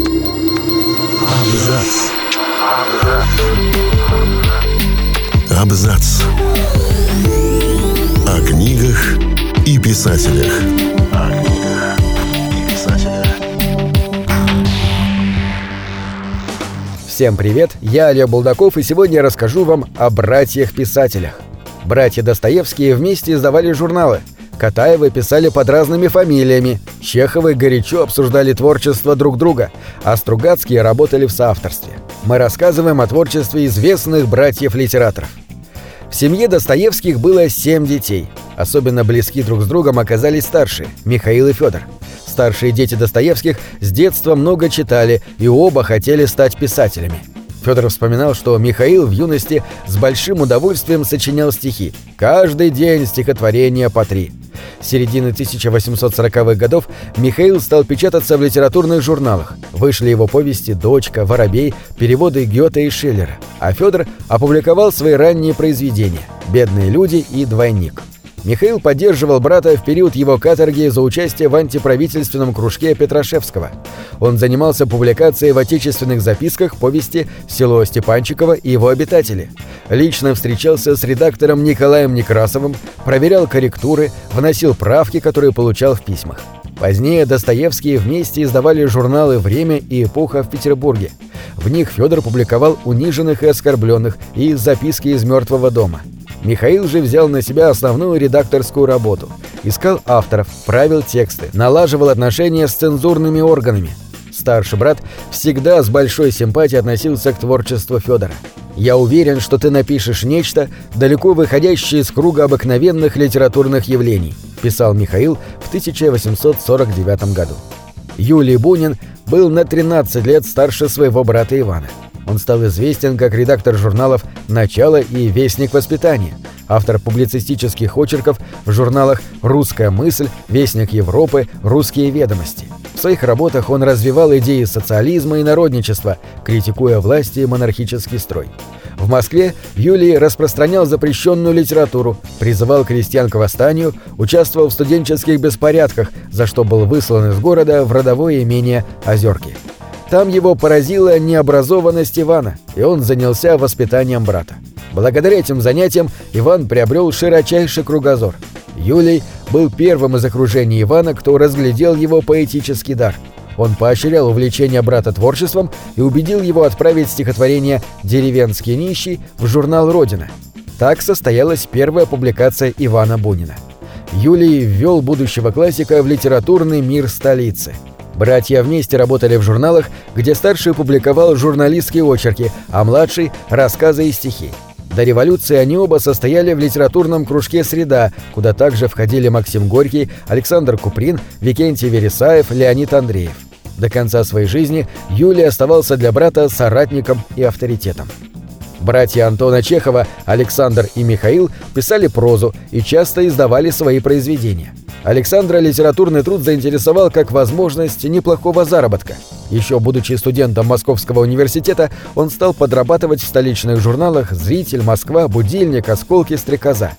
Абзац. Абзац. О книгах и писателях. О книгах и писателях. Всем привет, я Олег Булдаков, и сегодня я расскажу вам о братьях-писателях. Братья Достоевские вместе издавали журналы. Катаевы писали под разными фамилиями, Чеховы горячо обсуждали творчество друг друга, а Стругацкие работали в соавторстве. Мы рассказываем о творчестве известных братьев-литераторов. В семье Достоевских было семь детей. Особенно близки друг с другом оказались старшие – Михаил и Федор. Старшие дети Достоевских с детства много читали и оба хотели стать писателями. Федор вспоминал, что Михаил в юности с большим удовольствием сочинял стихи. Каждый день стихотворения по три. Середины 1840-х годов Михаил стал печататься в литературных журналах. Вышли его повести «Дочка», «Воробей», переводы Гёте и Шиллера. А Федор опубликовал свои ранние произведения «Бедные люди» и «Двойник». Михаил поддерживал брата в период его каторги за участие в антиправительственном кружке Петрашевского. Он занимался публикацией в отечественных записках повести «Село Степанчиково» и его обитатели. Лично встречался с редактором Николаем Некрасовым, проверял корректуры, вносил правки, которые получал в письмах. Позднее Достоевские вместе издавали журналы «Время» и «Эпоха» в Петербурге. В них Федор публиковал «Униженных и оскорбленных» и «Записки из мертвого дома». Михаил же взял на себя основную редакторскую работу. Искал авторов, правил тексты, налаживал отношения с цензурными органами. Старший брат всегда с большой симпатией относился к творчеству Федора. «Я уверен, что ты напишешь нечто, далеко выходящее из круга обыкновенных литературных явлений», писал Михаил в 1849 году. Юлий Бунин был на 13 лет старше своего брата Ивана. Он стал известен как редактор журналов «Начало» и «Вестник воспитания», автор публицистических очерков в журналах «Русская мысль», «Вестник Европы», «Русские ведомости». В своих работах он развивал идеи социализма и народничества, критикуя власти и монархический строй. В Москве Юлий распространял запрещенную литературу, призывал крестьян к восстанию, участвовал в студенческих беспорядках, за что был выслан из города в родовое имение Озерки. Там его поразила необразованность Ивана, и он занялся воспитанием брата. Благодаря этим занятиям Иван приобрел широчайший кругозор. Юлий был первым из окружения Ивана, кто разглядел его поэтический дар. Он поощрял увлечение брата творчеством и убедил его отправить стихотворение «Деревенский нищий» в журнал «Родина». Так состоялась первая публикация Ивана Бунина. Юлий ввел будущего классика в литературный мир столицы – Братья вместе работали в журналах, где старший публиковал журналистские очерки, а младший – рассказы и стихи. До революции они оба состояли в литературном кружке «Среда», куда также входили Максим Горький, Александр Куприн, Викентий Вересаев, Леонид Андреев. До конца своей жизни Юлий оставался для брата соратником и авторитетом. Братья Антона Чехова, Александр и Михаил писали прозу и часто издавали свои произведения. Александра литературный труд заинтересовал как возможность неплохого заработка. Еще будучи студентом Московского университета, он стал подрабатывать в столичных журналах «Зритель», «Москва», «Будильник», «Осколки», «Стрекоза».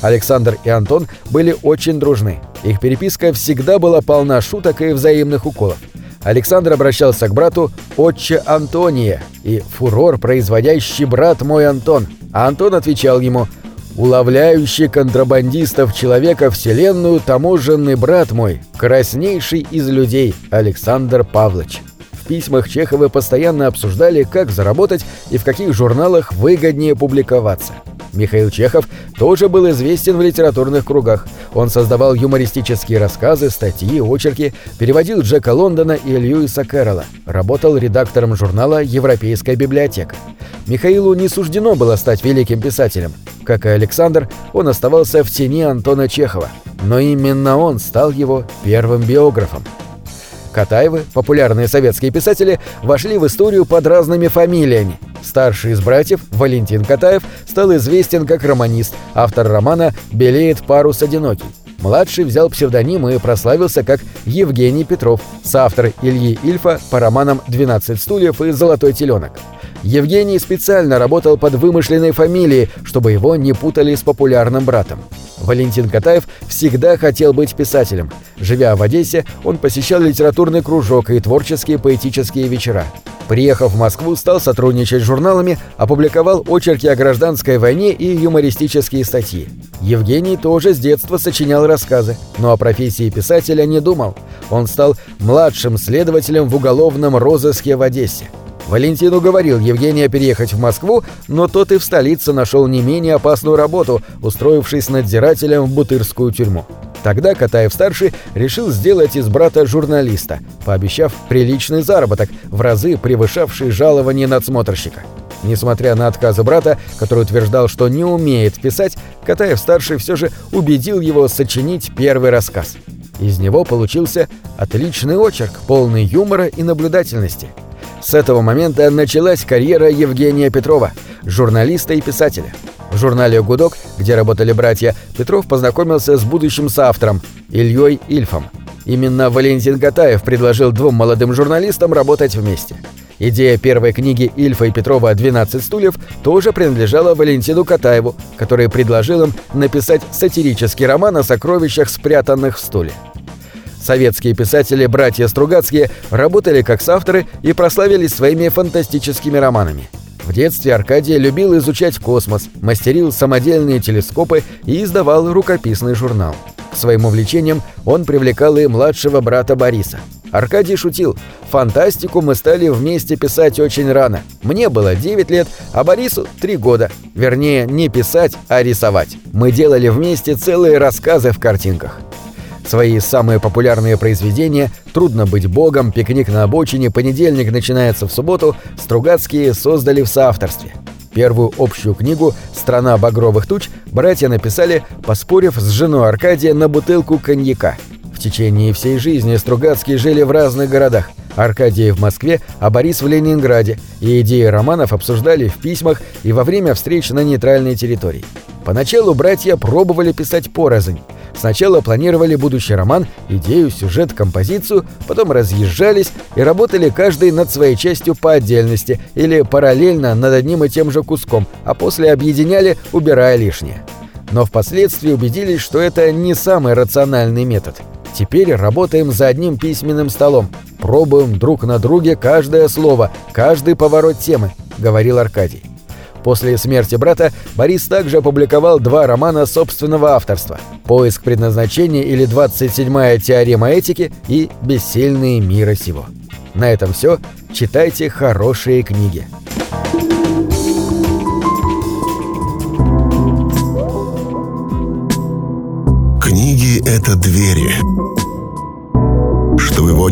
Александр и Антон были очень дружны. Их переписка всегда была полна шуток и взаимных уколов. Александр обращался к брату «Отче Антония» и «Фурор, производящий брат мой Антон», а Антон отвечал ему – уловляющий контрабандистов человека вселенную таможенный брат мой, краснейший из людей, Александр Павлович. В письмах Чеховы постоянно обсуждали, как заработать и в каких журналах выгоднее публиковаться. Михаил Чехов тоже был известен в литературных кругах. Он создавал юмористические рассказы, статьи, очерки, переводил Джека Лондона и Льюиса Кэрролла, работал редактором журнала «Европейская библиотека». Михаилу не суждено было стать великим писателем. Как и Александр, он оставался в тени Антона Чехова, но именно он стал его первым биографом. Катаевы, популярные советские писатели, вошли в историю под разными фамилиями. Старший из братьев, Валентин Катаев, стал известен как романист, автор романа «Белеет парус одинокий». Младший взял псевдоним и прославился как Евгений Петров, соавтор Ильи Ильфа по романам «12 стульев» и «Золотой теленок». Евгений специально работал под вымышленной фамилией, чтобы его не путали с популярным братом. Валентин Катаев всегда хотел быть писателем. Живя в Одессе, он посещал литературный кружок и творческие поэтические вечера. Приехав в Москву, стал сотрудничать с журналами, опубликовал очерки о гражданской войне и юмористические статьи. Евгений тоже с детства сочинял рассказы, но о профессии писателя не думал. Он стал младшим следователем в уголовном розыске в Одессе. Валентин уговорил Евгения переехать в Москву, но тот и в столице нашел не менее опасную работу, устроившись надзирателем в Бутырскую тюрьму. Тогда Катаев-старший решил сделать из брата журналиста, пообещав приличный заработок, в разы превышавший жалование надсмотрщика. Несмотря на отказы брата, который утверждал, что не умеет писать, Катаев-старший все же убедил его сочинить первый рассказ. Из него получился отличный очерк, полный юмора и наблюдательности. С этого момента началась карьера Евгения Петрова, журналиста и писателя. В журнале «Гудок», где работали братья, Петров познакомился с будущим соавтором Ильей Ильфом. Именно Валентин Катаев предложил двум молодым журналистам работать вместе. Идея первой книги Ильфа и Петрова «12 стульев» тоже принадлежала Валентину Катаеву, который предложил им написать сатирический роман о сокровищах, спрятанных в стуле. Советские писатели «Братья Стругацкие» работали как соавторы и прославились своими фантастическими романами – в детстве Аркадий любил изучать космос, мастерил самодельные телескопы и издавал рукописный журнал. К своим увлечениям он привлекал и младшего брата Бориса. Аркадий шутил. «Фантастику мы стали вместе писать очень рано. Мне было 9 лет, а Борису 3 года. Вернее, не писать, а рисовать. Мы делали вместе целые рассказы в картинках. Свои самые популярные произведения «Трудно быть богом», «Пикник на обочине», «Понедельник начинается в субботу» Стругацкие создали в соавторстве. Первую общую книгу «Страна багровых туч» братья написали, поспорив с женой Аркадия на бутылку коньяка. В течение всей жизни Стругацкие жили в разных городах. Аркадий в Москве, а Борис в Ленинграде, и идеи романов обсуждали в письмах и во время встреч на нейтральной территории. Поначалу братья пробовали писать порознь. Сначала планировали будущий роман, идею, сюжет, композицию, потом разъезжались и работали каждый над своей частью по отдельности или параллельно над одним и тем же куском, а после объединяли, убирая лишнее. Но впоследствии убедились, что это не самый рациональный метод. Теперь работаем за одним письменным столом, пробуем друг на друге каждое слово, каждый поворот темы, говорил Аркадий. После смерти брата Борис также опубликовал два романа собственного авторства «Поиск предназначения» или «27-я теорема этики» и «Бессильные мира сего». На этом все. Читайте хорошие книги. Книги — это двери,